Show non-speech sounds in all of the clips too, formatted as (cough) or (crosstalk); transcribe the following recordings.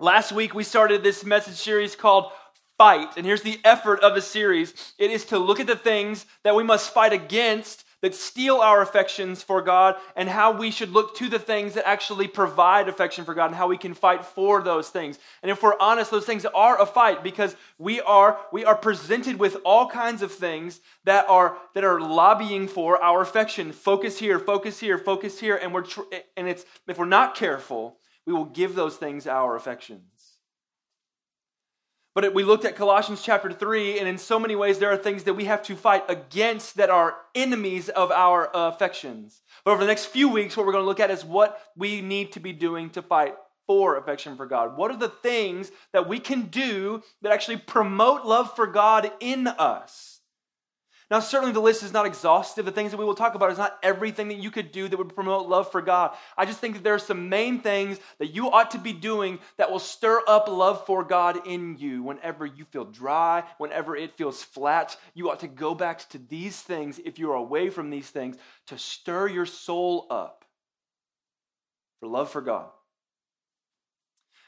Last week, we started this message series called Fight. And here's the effort of the series it is to look at the things that we must fight against that steal our affections for God and how we should look to the things that actually provide affection for God and how we can fight for those things. And if we're honest, those things are a fight because we are we are presented with all kinds of things that are that are lobbying for our affection. Focus here, focus here, focus here and we're tr- and it's if we're not careful, we will give those things our affections. But we looked at Colossians chapter 3, and in so many ways, there are things that we have to fight against that are enemies of our affections. But over the next few weeks, what we're going to look at is what we need to be doing to fight for affection for God. What are the things that we can do that actually promote love for God in us? Now, certainly the list is not exhaustive. The things that we will talk about is not everything that you could do that would promote love for God. I just think that there are some main things that you ought to be doing that will stir up love for God in you. Whenever you feel dry, whenever it feels flat, you ought to go back to these things if you're away from these things to stir your soul up for love for God.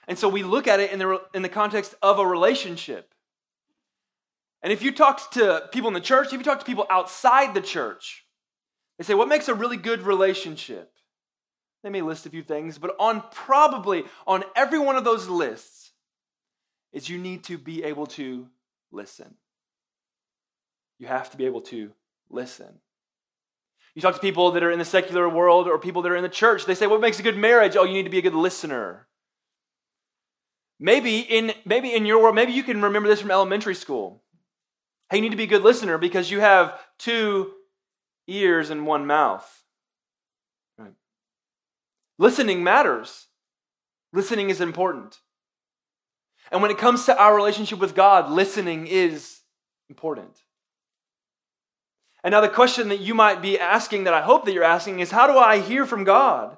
And so we look at it in the, in the context of a relationship. And if you talk to people in the church, if you talk to people outside the church, they say, What makes a really good relationship? They may list a few things, but on probably on every one of those lists is you need to be able to listen. You have to be able to listen. You talk to people that are in the secular world or people that are in the church, they say, What makes a good marriage? Oh, you need to be a good listener. Maybe in, maybe in your world, maybe you can remember this from elementary school. Hey, you need to be a good listener because you have two ears and one mouth. Right. Listening matters. Listening is important. And when it comes to our relationship with God, listening is important. And now, the question that you might be asking, that I hope that you're asking, is how do I hear from God?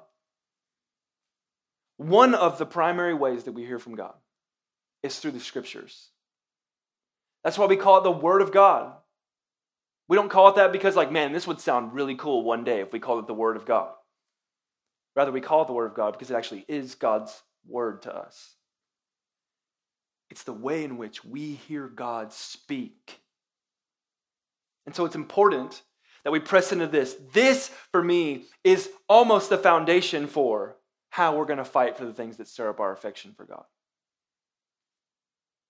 One of the primary ways that we hear from God is through the scriptures. That's why we call it the Word of God. We don't call it that because, like, man, this would sound really cool one day if we called it the Word of God. Rather, we call it the Word of God because it actually is God's Word to us. It's the way in which we hear God speak. And so it's important that we press into this. This, for me, is almost the foundation for how we're going to fight for the things that stir up our affection for God.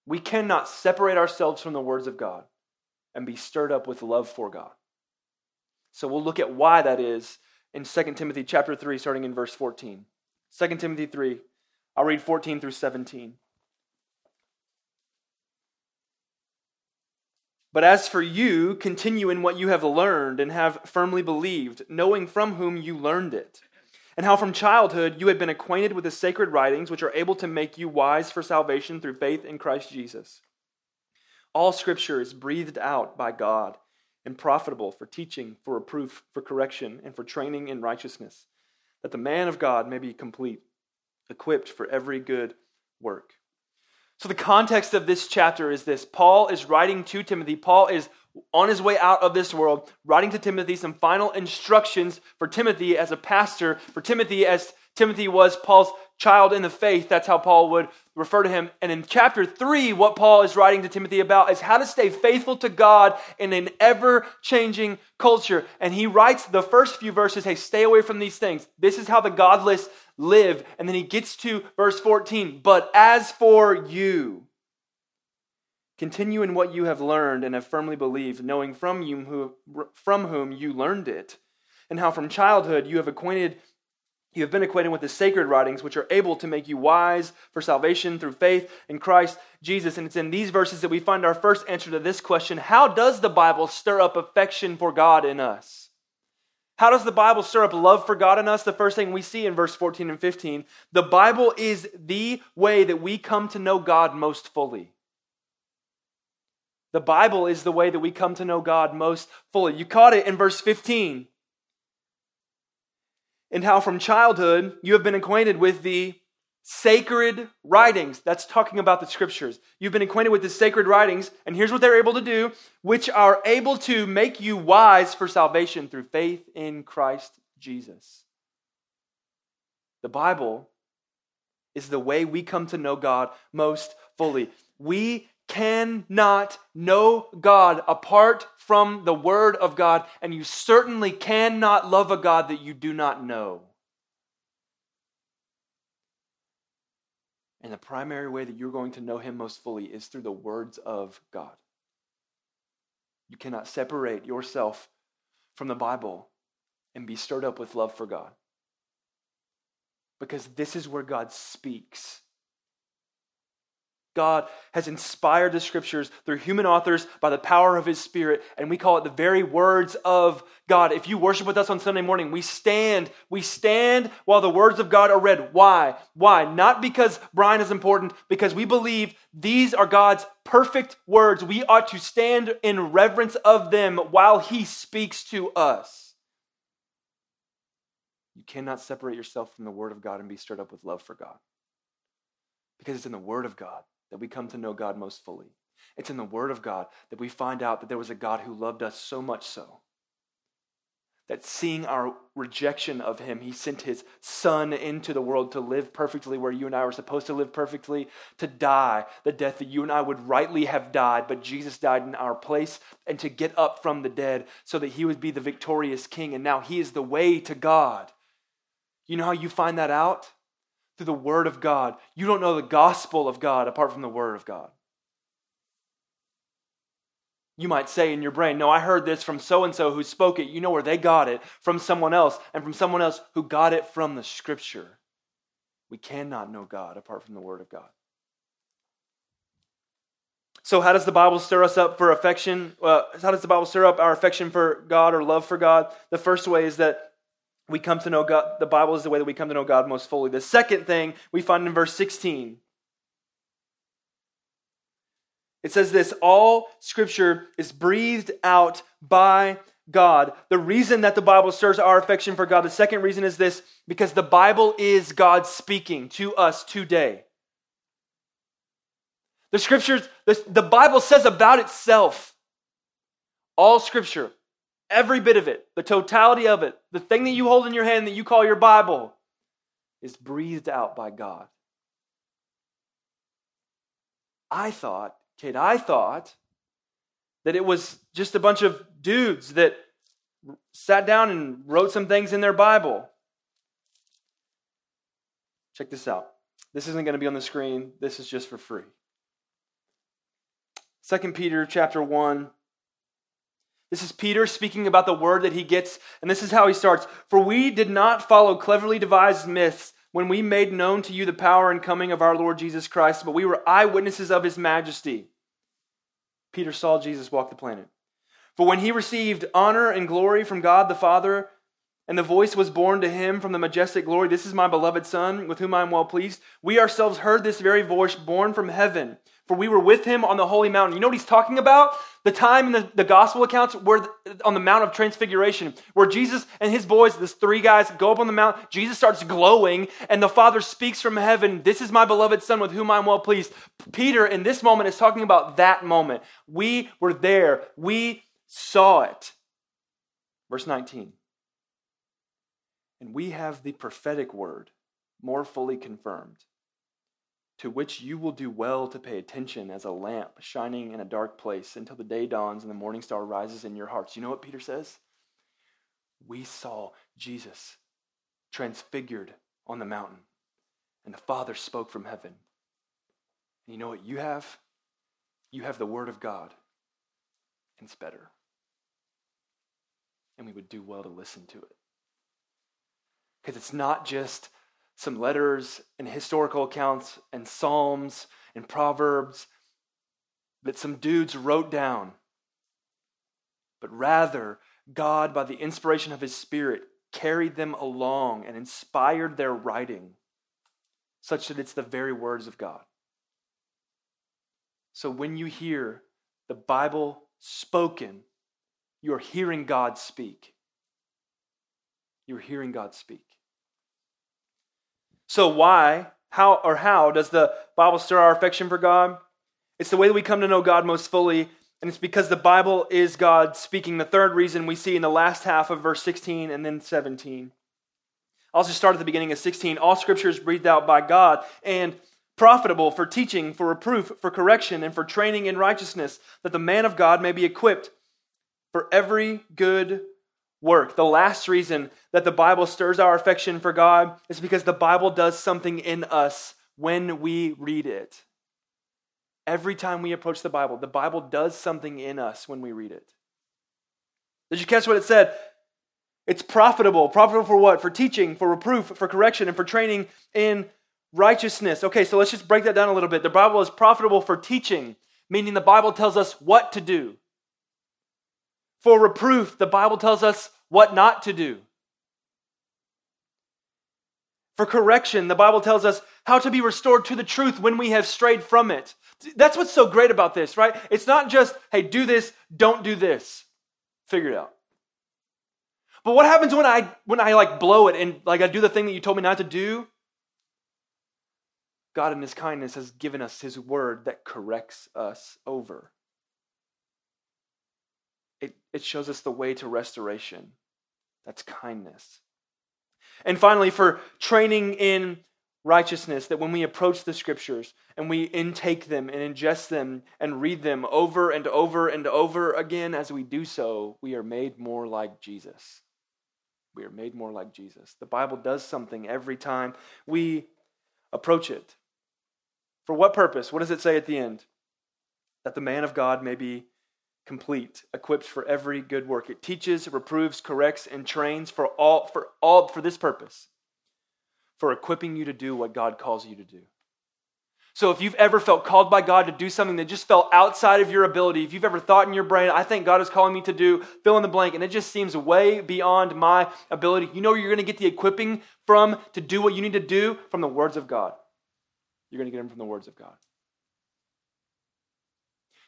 We cannot separate ourselves from the words of God and be stirred up with love for God. So we'll look at why that is in 2 Timothy chapter 3 starting in verse 14. 2 Timothy 3 I'll read 14 through 17. But as for you, continue in what you have learned and have firmly believed, knowing from whom you learned it and how from childhood you had been acquainted with the sacred writings, which are able to make you wise for salvation through faith in Christ Jesus. All scripture is breathed out by God and profitable for teaching, for reproof, for correction, and for training in righteousness, that the man of God may be complete, equipped for every good work. So, the context of this chapter is this Paul is writing to Timothy. Paul is on his way out of this world, writing to Timothy some final instructions for Timothy as a pastor, for Timothy as Timothy was Paul's child in the faith. That's how Paul would refer to him. And in chapter 3, what Paul is writing to Timothy about is how to stay faithful to God in an ever changing culture. And he writes the first few verses hey, stay away from these things. This is how the godless live. And then he gets to verse 14. But as for you, Continue in what you have learned and have firmly believed, knowing from, you who, from whom you learned it, and how from childhood you have acquainted you have been acquainted with the sacred writings, which are able to make you wise for salvation through faith in Christ Jesus. And it's in these verses that we find our first answer to this question How does the Bible stir up affection for God in us? How does the Bible stir up love for God in us? The first thing we see in verse 14 and 15 the Bible is the way that we come to know God most fully. The Bible is the way that we come to know God most fully. You caught it in verse 15. And how from childhood you have been acquainted with the sacred writings. That's talking about the scriptures. You've been acquainted with the sacred writings, and here's what they're able to do, which are able to make you wise for salvation through faith in Christ Jesus. The Bible is the way we come to know God most fully. We cannot know God apart from the Word of God, and you certainly cannot love a God that you do not know. And the primary way that you're going to know Him most fully is through the words of God. You cannot separate yourself from the Bible and be stirred up with love for God. Because this is where God speaks. God has inspired the scriptures through human authors by the power of his spirit, and we call it the very words of God. If you worship with us on Sunday morning, we stand, we stand while the words of God are read. Why? Why? Not because Brian is important, because we believe these are God's perfect words. We ought to stand in reverence of them while he speaks to us. You cannot separate yourself from the word of God and be stirred up with love for God. Because it's in the word of God that we come to know God most fully. It's in the Word of God that we find out that there was a God who loved us so much so that seeing our rejection of Him, He sent His Son into the world to live perfectly where you and I were supposed to live perfectly, to die the death that you and I would rightly have died, but Jesus died in our place, and to get up from the dead so that He would be the victorious King. And now He is the way to God. You know how you find that out? Through the Word of God. You don't know the gospel of God apart from the Word of God. You might say in your brain, No, I heard this from so and so who spoke it. You know where they got it from someone else, and from someone else who got it from the Scripture. We cannot know God apart from the Word of God. So, how does the Bible stir us up for affection? Uh, how does the Bible stir up our affection for God or love for God? The first way is that we come to know God, the Bible is the way that we come to know God most fully. The second thing we find in verse 16. It says this all scripture is breathed out by God. The reason that the Bible stirs our affection for God, the second reason is this because the Bible is God speaking to us today. The scriptures, the, the Bible says about itself, all scripture Every bit of it, the totality of it, the thing that you hold in your hand that you call your Bible, is breathed out by God. I thought, Cade, I thought that it was just a bunch of dudes that sat down and wrote some things in their Bible. Check this out. This isn't going to be on the screen. This is just for free. 2 Peter chapter 1 this is Peter speaking about the word that he gets, and this is how he starts For we did not follow cleverly devised myths when we made known to you the power and coming of our Lord Jesus Christ, but we were eyewitnesses of his majesty. Peter saw Jesus walk the planet. For when he received honor and glory from God the Father, and the voice was borne to him from the majestic glory, This is my beloved Son, with whom I am well pleased. We ourselves heard this very voice borne from heaven for we were with him on the holy mountain. You know what he's talking about? The time in the, the gospel accounts where the, on the Mount of Transfiguration, where Jesus and his boys, these three guys, go up on the mount. Jesus starts glowing, and the Father speaks from heaven, This is my beloved Son with whom I'm well pleased. Peter, in this moment, is talking about that moment. We were there, we saw it. Verse 19. And we have the prophetic word more fully confirmed to which you will do well to pay attention as a lamp shining in a dark place until the day dawns and the morning star rises in your hearts. You know what Peter says? We saw Jesus transfigured on the mountain, and the Father spoke from heaven. And you know what you have? You have the Word of God, and it's better. And we would do well to listen to it. Because it's not just some letters and historical accounts and Psalms and Proverbs that some dudes wrote down. But rather, God, by the inspiration of His Spirit, carried them along and inspired their writing such that it's the very words of God. So when you hear the Bible spoken, you're hearing God speak. You're hearing God speak. So, why, how, or how does the Bible stir our affection for God? It's the way that we come to know God most fully, and it's because the Bible is God speaking. The third reason we see in the last half of verse 16 and then 17. I'll just start at the beginning of 16. All scripture is breathed out by God and profitable for teaching, for reproof, for correction, and for training in righteousness, that the man of God may be equipped for every good work. The last reason that the Bible stirs our affection for God is because the Bible does something in us when we read it. Every time we approach the Bible, the Bible does something in us when we read it. Did you catch what it said? It's profitable. Profitable for what? For teaching, for reproof, for correction, and for training in righteousness. Okay, so let's just break that down a little bit. The Bible is profitable for teaching, meaning the Bible tells us what to do. For reproof, the Bible tells us what not to do. For correction, the Bible tells us how to be restored to the truth when we have strayed from it. That's what's so great about this, right? It's not just, hey, do this, don't do this. Figure it out. But what happens when I when I like blow it and like I do the thing that you told me not to do? God in his kindness has given us his word that corrects us over. It, shows us the way to restoration. That's kindness. And finally, for training in righteousness, that when we approach the scriptures and we intake them and ingest them and read them over and over and over again, as we do so, we are made more like Jesus. We are made more like Jesus. The Bible does something every time we approach it. For what purpose? What does it say at the end? That the man of God may be complete, equipped for every good work. It teaches, reproves, corrects, and trains for all for all for this purpose. For equipping you to do what God calls you to do. So if you've ever felt called by God to do something that just felt outside of your ability, if you've ever thought in your brain, I think God is calling me to do fill in the blank, and it just seems way beyond my ability, you know you're going to get the equipping from to do what you need to do from the words of God. You're going to get them from the words of God.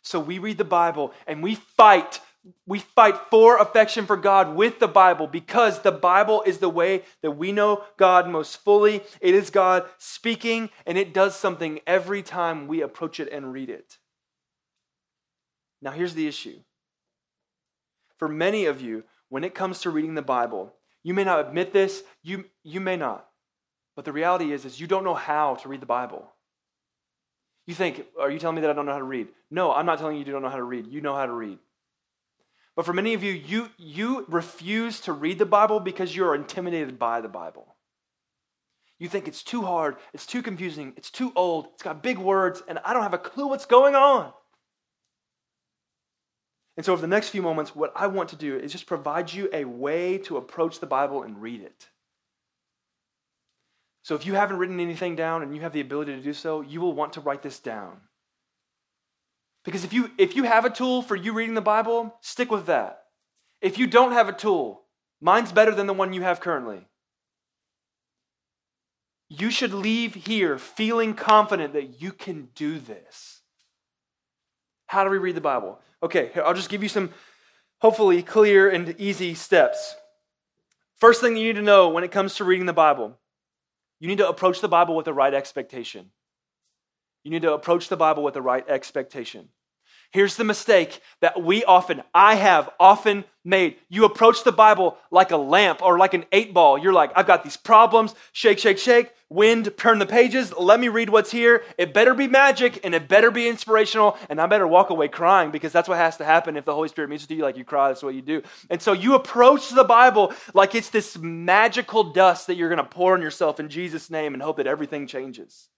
So we read the Bible and we fight. We fight for affection for God with the Bible because the Bible is the way that we know God most fully. It is God speaking, and it does something every time we approach it and read it. Now, here's the issue. For many of you, when it comes to reading the Bible, you may not admit this, you, you may not. But the reality is, is you don't know how to read the Bible. You think, are you telling me that I don't know how to read? No, I'm not telling you you don't know how to read. You know how to read. But for many of you, you, you refuse to read the Bible because you're intimidated by the Bible. You think it's too hard, it's too confusing, it's too old, it's got big words, and I don't have a clue what's going on. And so, over the next few moments, what I want to do is just provide you a way to approach the Bible and read it. So if you haven't written anything down and you have the ability to do so, you will want to write this down. Because if you if you have a tool for you reading the Bible, stick with that. If you don't have a tool, mine's better than the one you have currently. You should leave here feeling confident that you can do this. How do we read the Bible? Okay, I'll just give you some hopefully clear and easy steps. First thing you need to know when it comes to reading the Bible you need to approach the Bible with the right expectation. You need to approach the Bible with the right expectation. Here's the mistake that we often, I have often made. You approach the Bible like a lamp or like an eight ball. You're like, I've got these problems. Shake, shake, shake. Wind, turn the pages. Let me read what's here. It better be magic and it better be inspirational. And I better walk away crying because that's what has to happen if the Holy Spirit meets with you. Like you cry, that's what you do. And so you approach the Bible like it's this magical dust that you're going to pour on yourself in Jesus' name and hope that everything changes.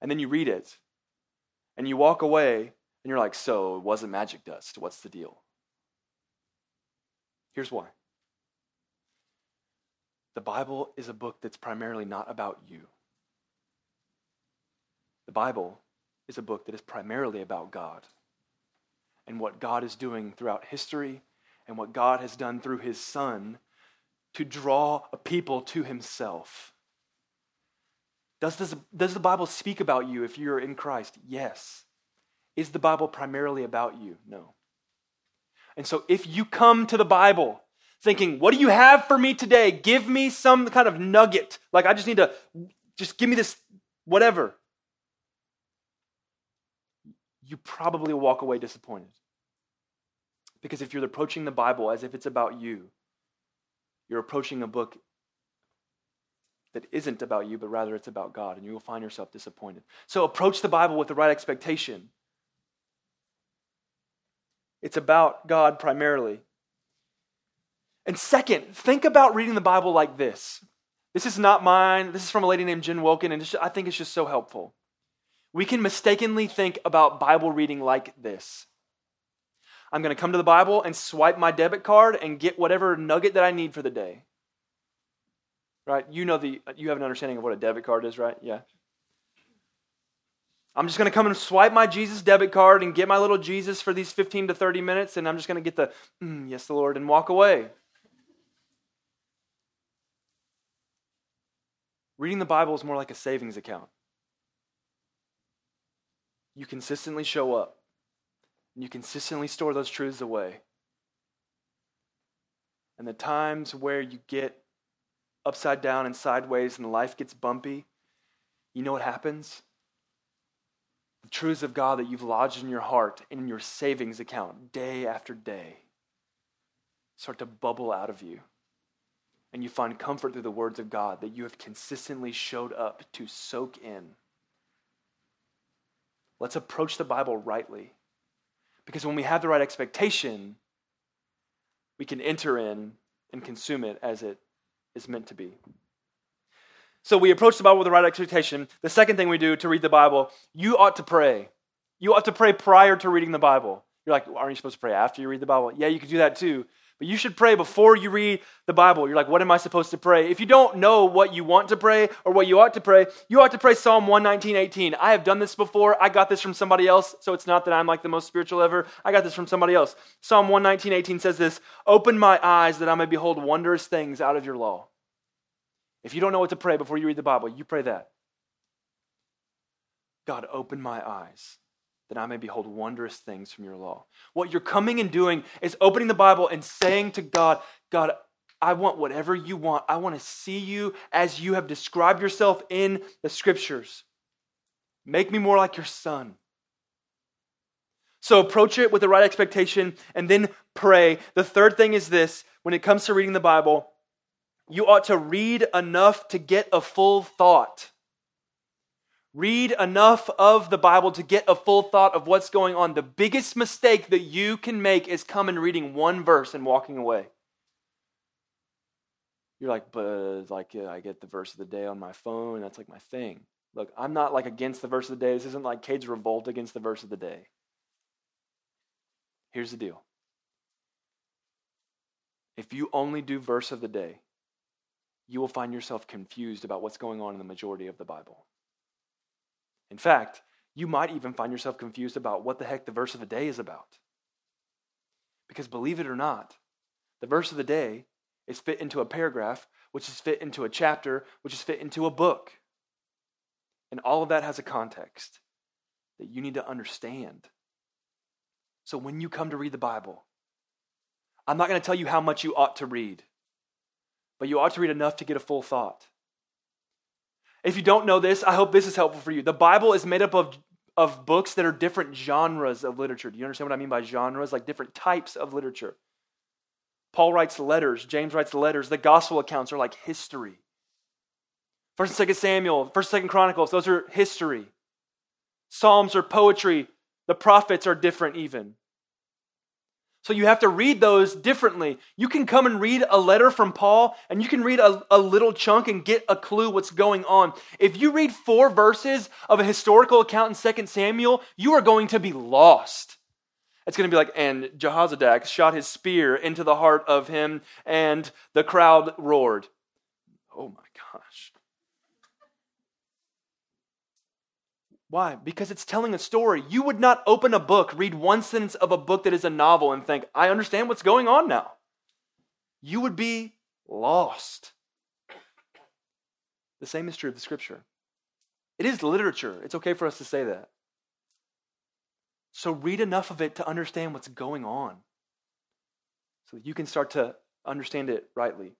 And then you read it and you walk away and you're like, so it wasn't magic dust. What's the deal? Here's why the Bible is a book that's primarily not about you. The Bible is a book that is primarily about God and what God is doing throughout history and what God has done through his Son to draw a people to himself. Does, this, does the Bible speak about you if you're in Christ? Yes. Is the Bible primarily about you? No. And so if you come to the Bible thinking, what do you have for me today? Give me some kind of nugget. Like, I just need to, just give me this, whatever. You probably walk away disappointed. Because if you're approaching the Bible as if it's about you, you're approaching a book that isn't about you, but rather it's about God, and you will find yourself disappointed. So approach the Bible with the right expectation. It's about God primarily. And second, think about reading the Bible like this. This is not mine. This is from a lady named Jen Wilkin, and I think it's just so helpful. We can mistakenly think about Bible reading like this I'm going to come to the Bible and swipe my debit card and get whatever nugget that I need for the day. Right? You know the you have an understanding of what a debit card is, right? Yeah. I'm just going to come and swipe my Jesus debit card and get my little Jesus for these 15 to 30 minutes, and I'm just going to get the, mm, yes, the Lord, and walk away. Reading the Bible is more like a savings account. You consistently show up, and you consistently store those truths away. And the times where you get upside down and sideways and life gets bumpy, you know what happens? The truths of God that you've lodged in your heart and in your savings account day after day start to bubble out of you. And you find comfort through the words of God that you have consistently showed up to soak in. Let's approach the Bible rightly. Because when we have the right expectation, we can enter in and consume it as it is meant to be. So we approach the Bible with the right expectation. The second thing we do to read the Bible, you ought to pray. You ought to pray prior to reading the Bible. You're like, aren't you supposed to pray after you read the Bible? Yeah, you can do that too. But you should pray before you read the Bible. You're like, what am I supposed to pray? If you don't know what you want to pray or what you ought to pray, you ought to pray Psalm 119, 18. I have done this before. I got this from somebody else, so it's not that I'm like the most spiritual ever. I got this from somebody else. Psalm 119, 18 says this Open my eyes that I may behold wondrous things out of your law. If you don't know what to pray before you read the Bible, you pray that. God, open my eyes that I may behold wondrous things from your law. What you're coming and doing is opening the Bible and saying to God, God, I want whatever you want. I want to see you as you have described yourself in the scriptures. Make me more like your son. So approach it with the right expectation and then pray. The third thing is this when it comes to reading the Bible, you ought to read enough to get a full thought. Read enough of the Bible to get a full thought of what's going on. The biggest mistake that you can make is come coming reading one verse and walking away. You're like, but like yeah, I get the verse of the day on my phone. That's like my thing. Look, I'm not like against the verse of the day. This isn't like Cade's revolt against the verse of the day. Here's the deal. If you only do verse of the day, you will find yourself confused about what's going on in the majority of the Bible. In fact, you might even find yourself confused about what the heck the verse of the day is about. Because believe it or not, the verse of the day is fit into a paragraph, which is fit into a chapter, which is fit into a book. And all of that has a context that you need to understand. So when you come to read the Bible, I'm not going to tell you how much you ought to read, but you ought to read enough to get a full thought. If you don't know this, I hope this is helpful for you. The Bible is made up of, of books that are different genres of literature. Do you understand what I mean by genres? Like different types of literature. Paul writes letters, James writes letters. The gospel accounts are like history. First and Second Samuel, First and Second Chronicles, those are history. Psalms are poetry. The prophets are different, even. So you have to read those differently. You can come and read a letter from Paul, and you can read a, a, little chunk and get a clue what's going on. If you read four verses of a historical account in 2 Samuel, you are going to be lost. It's going to be like, and Jehozadak shot his spear into the heart of him, and the crowd roared. Oh my gosh. Why? Because it's telling a story. You would not open a book, read one sentence of a book that is a novel, and think, I understand what's going on now. You would be lost. The same is true of the scripture. It is literature. It's okay for us to say that. So read enough of it to understand what's going on so that you can start to understand it rightly.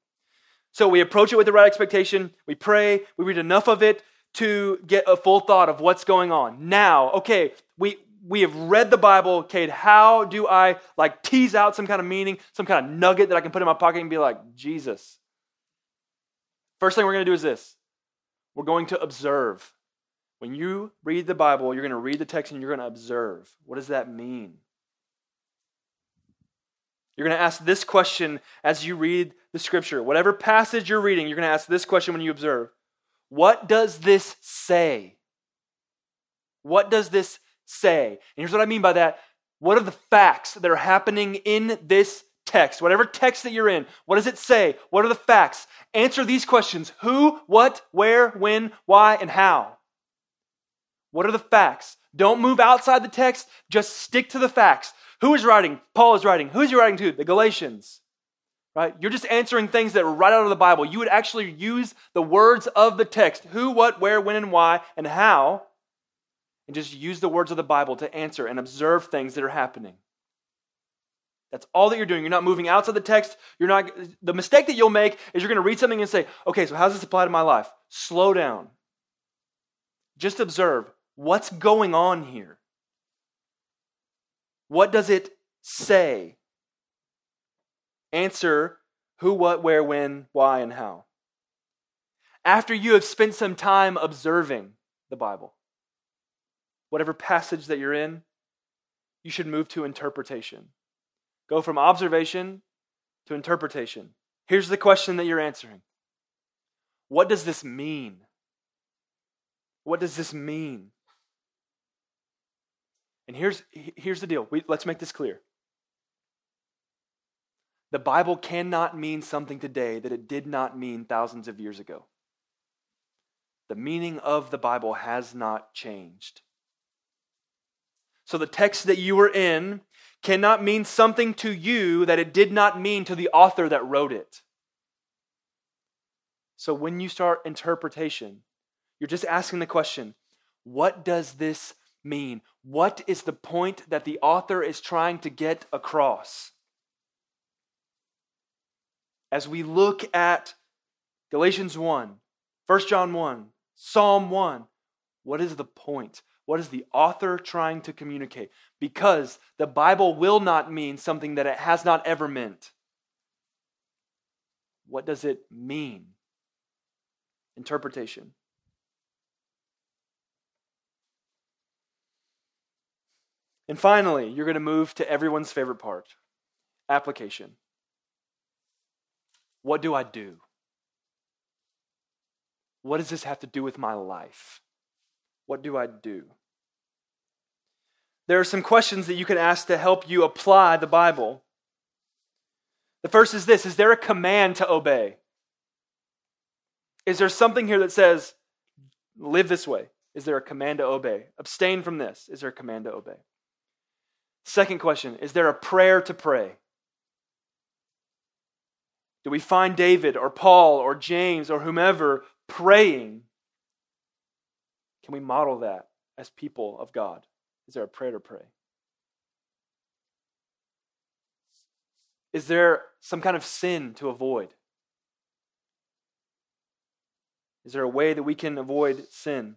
So we approach it with the right expectation. We pray. We read enough of it to get a full thought of what's going on. Now, okay, we we have read the Bible, Cade, how do I like tease out some kind of meaning, some kind of nugget that I can put in my pocket and be like, Jesus? First thing we're going to do is this we're going to observe. When you read the Bible, you're going to read the text and you're going to observe. What does that mean? You're going to ask this question as you read the scripture. Whatever passage you're reading, you're going to ask this question when you observe What does this say? What does this say? And here's what I mean by that. What are the facts that are happening in this text? Whatever text that you're in, what does it say? What are the facts? Answer these questions who, what, where, when, why, and how. What are the facts? Don't move outside the text, just stick to the facts. Who is writing? Paul is writing. Who is he writing to? The Galatians. Right? You're just answering things that are right out of the Bible. You would actually use the words of the text who, what, where, when, and why, and how, and just use the words of the Bible to answer and observe things that are happening. That's all that you're doing. You're not moving outside the text. You're not the mistake that you'll make is you're going to read something and say, "Okay, so how does this apply to my life?" Slow down. Just observe what's going on here. What does it say? Answer who, what, where, when, why, and how. After you have spent some time observing the Bible, whatever passage that you're in, you should move to interpretation. Go from observation to interpretation. Here's the question that you're answering What does this mean? What does this mean? And here's, here's the deal. We, let's make this clear. The Bible cannot mean something today that it did not mean thousands of years ago. The meaning of the Bible has not changed. So the text that you were in cannot mean something to you that it did not mean to the author that wrote it. So when you start interpretation, you're just asking the question what does this mean? What is the point that the author is trying to get across? As we look at Galatians 1, 1 John 1, Psalm 1, what is the point? What is the author trying to communicate? Because the Bible will not mean something that it has not ever meant. What does it mean? Interpretation. And finally, you're going to move to everyone's favorite part application. What do I do? What does this have to do with my life? What do I do? There are some questions that you can ask to help you apply the Bible. The first is this Is there a command to obey? Is there something here that says, live this way? Is there a command to obey? Abstain from this. Is there a command to obey? Second question Is there a prayer to pray? Do we find David or Paul or James or whomever praying can we model that as people of God? Is there a prayer to pray? Is there some kind of sin to avoid? Is there a way that we can avoid sin?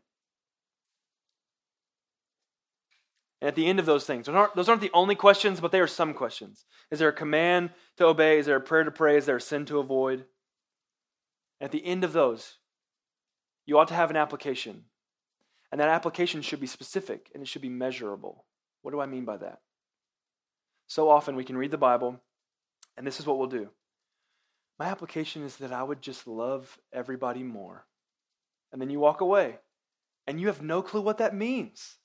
And at the end of those things, those aren't, those aren't the only questions, but they are some questions. Is there a command to obey? Is there a prayer to pray? Is there a sin to avoid? At the end of those, you ought to have an application. And that application should be specific and it should be measurable. What do I mean by that? So often we can read the Bible, and this is what we'll do. My application is that I would just love everybody more. And then you walk away, and you have no clue what that means.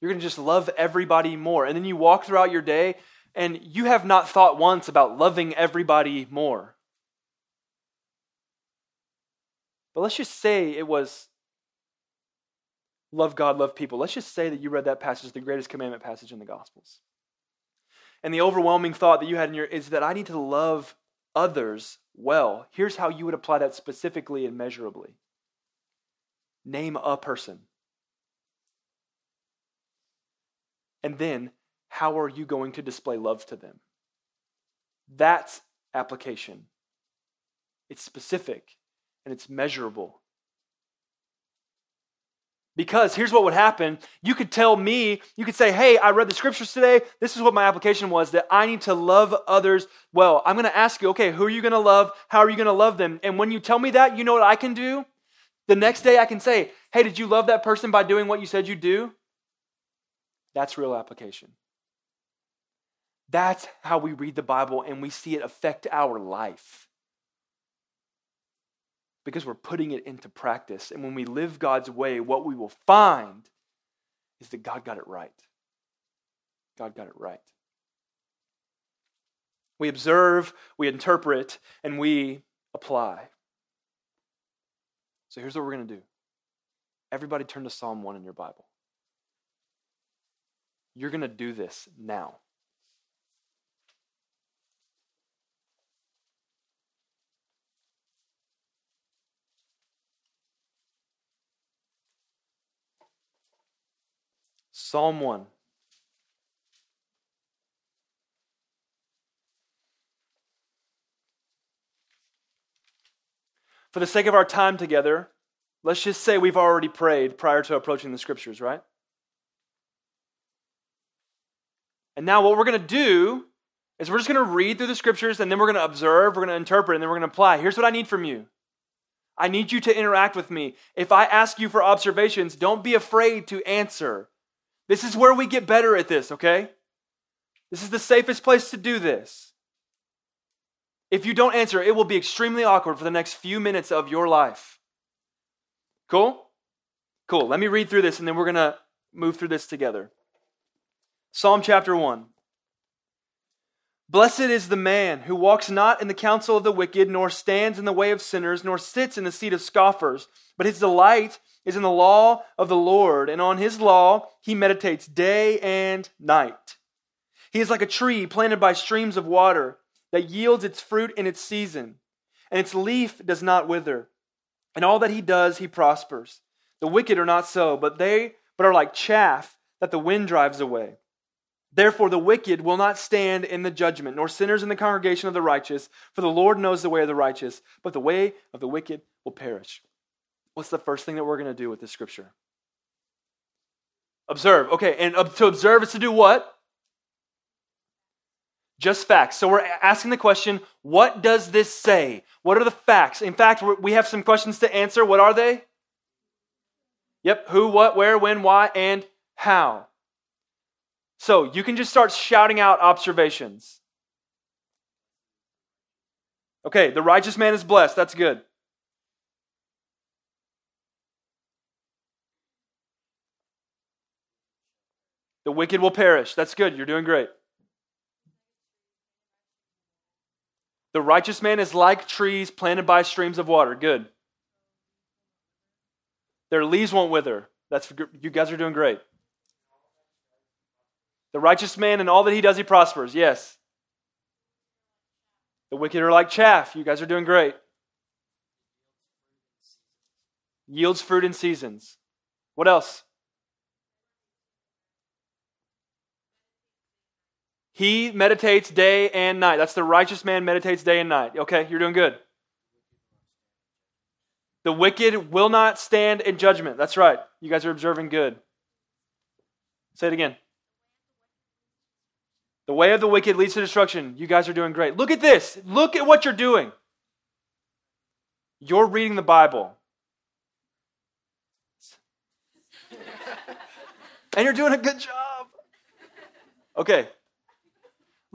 You're going to just love everybody more. And then you walk throughout your day, and you have not thought once about loving everybody more. But let's just say it was love God, love people. Let's just say that you read that passage, the greatest commandment passage in the Gospels. And the overwhelming thought that you had in your is that I need to love others well. Here's how you would apply that specifically and measurably. Name a person. And then, how are you going to display love to them? That's application. It's specific and it's measurable. Because here's what would happen. You could tell me, you could say, hey, I read the scriptures today. This is what my application was that I need to love others well. I'm going to ask you, okay, who are you going to love? How are you going to love them? And when you tell me that, you know what I can do? The next day I can say, hey, did you love that person by doing what you said you do? That's real application. That's how we read the Bible and we see it affect our life. Because we're putting it into practice. And when we live God's way, what we will find is that God got it right. God got it right. We observe, we interpret, and we apply. So here's what we're going to do. Everybody turn to Psalm 1 in your Bible. You're going to do this now. Psalm 1. For the sake of our time together, let's just say we've already prayed prior to approaching the scriptures, right? And now what we're going to do is we're just going to read through the scriptures and then we're going to observe, we're going to interpret, and then we're going to apply. Here's what I need from you I need you to interact with me. If I ask you for observations, don't be afraid to answer. This is where we get better at this, okay? This is the safest place to do this. If you don't answer, it will be extremely awkward for the next few minutes of your life. Cool? Cool. Let me read through this and then we're going to move through this together. Psalm chapter 1. Blessed is the man who walks not in the counsel of the wicked, nor stands in the way of sinners, nor sits in the seat of scoffers, but his delight is in the law of the Lord, and on his law he meditates day and night. He is like a tree planted by streams of water that yields its fruit in its season, and its leaf does not wither. And all that he does, he prospers. The wicked are not so, but they but are like chaff that the wind drives away. Therefore, the wicked will not stand in the judgment, nor sinners in the congregation of the righteous, for the Lord knows the way of the righteous, but the way of the wicked will perish. What's the first thing that we're going to do with this scripture? Observe. Okay, and to observe is to do what? Just facts. So we're asking the question what does this say? What are the facts? In fact, we have some questions to answer. What are they? Yep, who, what, where, when, why, and how. So you can just start shouting out observations. Okay, the righteous man is blessed. That's good. The wicked will perish. That's good. You're doing great. The righteous man is like trees planted by streams of water. Good. Their leaves won't wither. That's you guys are doing great. The righteous man and all that he does, he prospers. Yes. The wicked are like chaff. You guys are doing great. Yields fruit in seasons. What else? He meditates day and night. That's the righteous man meditates day and night. Okay, you're doing good. The wicked will not stand in judgment. That's right. You guys are observing good. Say it again. The way of the wicked leads to destruction. You guys are doing great. Look at this. Look at what you're doing. You're reading the Bible. and you're doing a good job. Okay,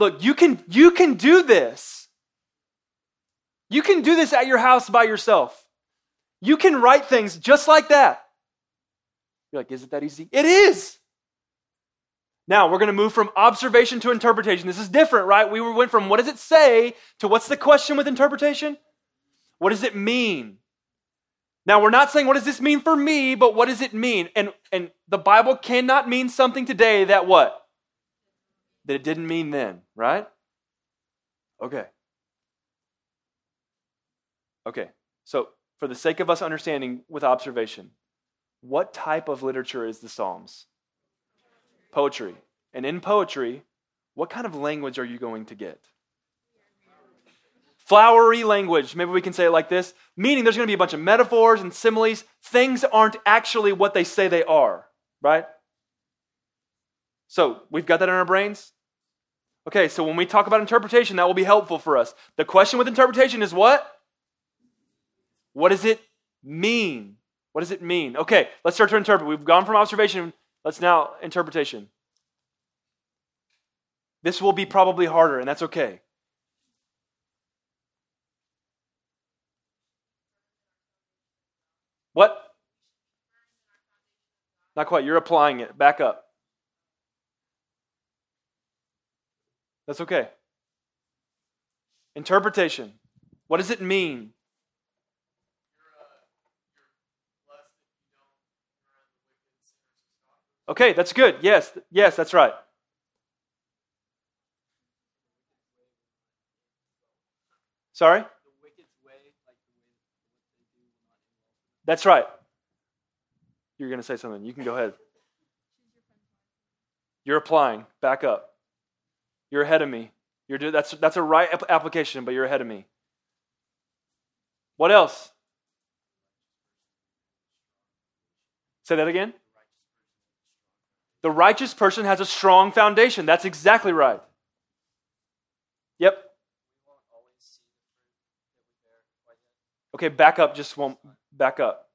Look, you can, you can do this. You can do this at your house by yourself. You can write things just like that. You're like, is it that easy? It is. Now, we're going to move from observation to interpretation. This is different, right? We went from what does it say to what's the question with interpretation? What does it mean? Now, we're not saying what does this mean for me, but what does it mean? And, and the Bible cannot mean something today that what? that it didn't mean then, right? Okay. Okay. So, for the sake of us understanding with observation, what type of literature is the Psalms? Poetry. And in poetry, what kind of language are you going to get? flowery language. Maybe we can say it like this meaning there's going to be a bunch of metaphors and similes. Things aren't actually what they say they are, right? So we've got that in our brains. Okay, so when we talk about interpretation, that will be helpful for us. The question with interpretation is what? What does it mean? What does it mean? Okay, let's start to interpret. We've gone from observation, let's now interpretation. This will be probably harder, and that's okay. What? Not quite. You're applying it. Back up. That's okay. Interpretation. What does it mean? Okay, that's good. Yes, yes, that's right. Sorry? That's right. You're going to say something. You can go ahead. You're applying. Back up. You're ahead of me. You're do, that's, that's a right application, but you're ahead of me. What else? Say that again. The righteous person has a strong foundation. That's exactly right. Yep. Okay, back up just one back up.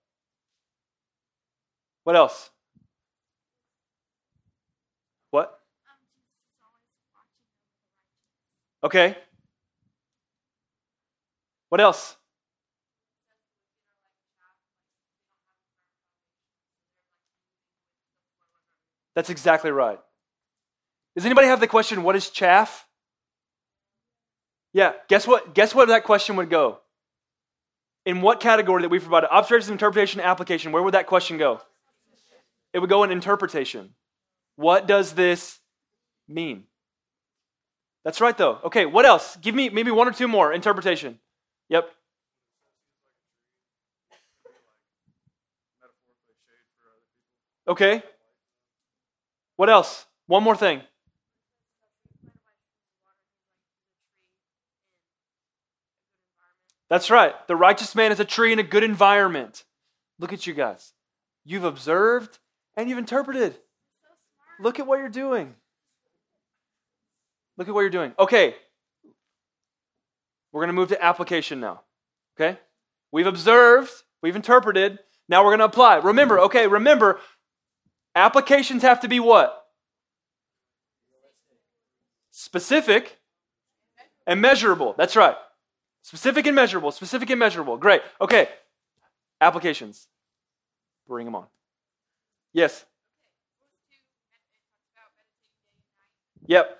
What else? What? Okay. What else? That's exactly right. Does anybody have the question, what is chaff? Yeah, guess what? Guess what that question would go? In what category that we provided? Observation, interpretation, application. Where would that question go? It would go in interpretation. What does this mean? That's right, though. Okay, what else? Give me maybe one or two more. Interpretation. Yep. Okay. What else? One more thing. That's right. The righteous man is a tree in a good environment. Look at you guys. You've observed and you've interpreted. Look at what you're doing. Look at what you're doing. Okay. We're going to move to application now. Okay? We've observed, we've interpreted, now we're going to apply. Remember, okay, remember, Applications have to be what? Specific and measurable. That's right. Specific and measurable. Specific and measurable. Great. Okay. Applications. Bring them on. Yes. Yep.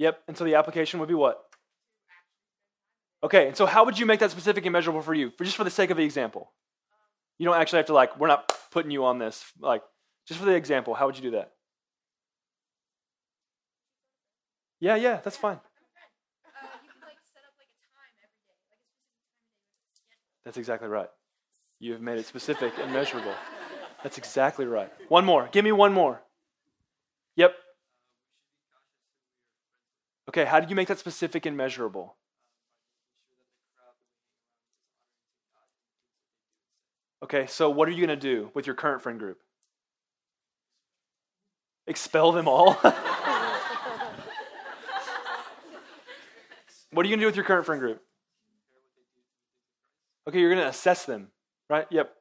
Yep. And so the application would be what? Okay. And so how would you make that specific and measurable for you? For just for the sake of the example. You don't actually have to like, we're not putting you on this. Like, just for the example, how would you do that? Yeah, yeah, that's fine. That's exactly right. You have made it specific and measurable. That's exactly right. One more. Give me one more. Yep. Okay, how did you make that specific and measurable? Okay, so what are you going to do with your current friend group? Expel them all? (laughs) what are you going to do with your current friend group? Okay, you're going to assess them, right? Yep.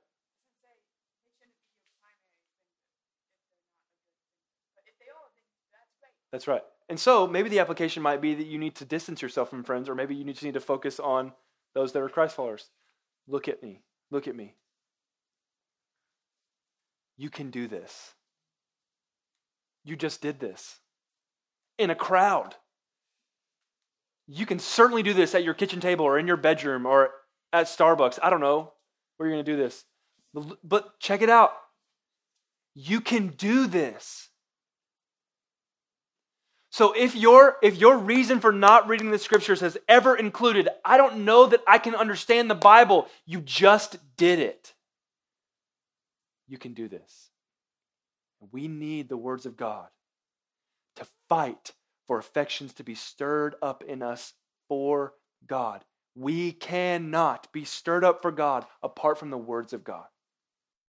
That's right. And so maybe the application might be that you need to distance yourself from friends, or maybe you just need to focus on those that are Christ followers. Look at me. Look at me. You can do this. You just did this in a crowd. You can certainly do this at your kitchen table or in your bedroom or at Starbucks. I don't know where you're going to do this. But check it out. You can do this. So if your if your reason for not reading the scriptures has ever included, I don't know that I can understand the Bible, you just did it. You can do this. We need the words of God to fight for affections to be stirred up in us for God. We cannot be stirred up for God apart from the words of God.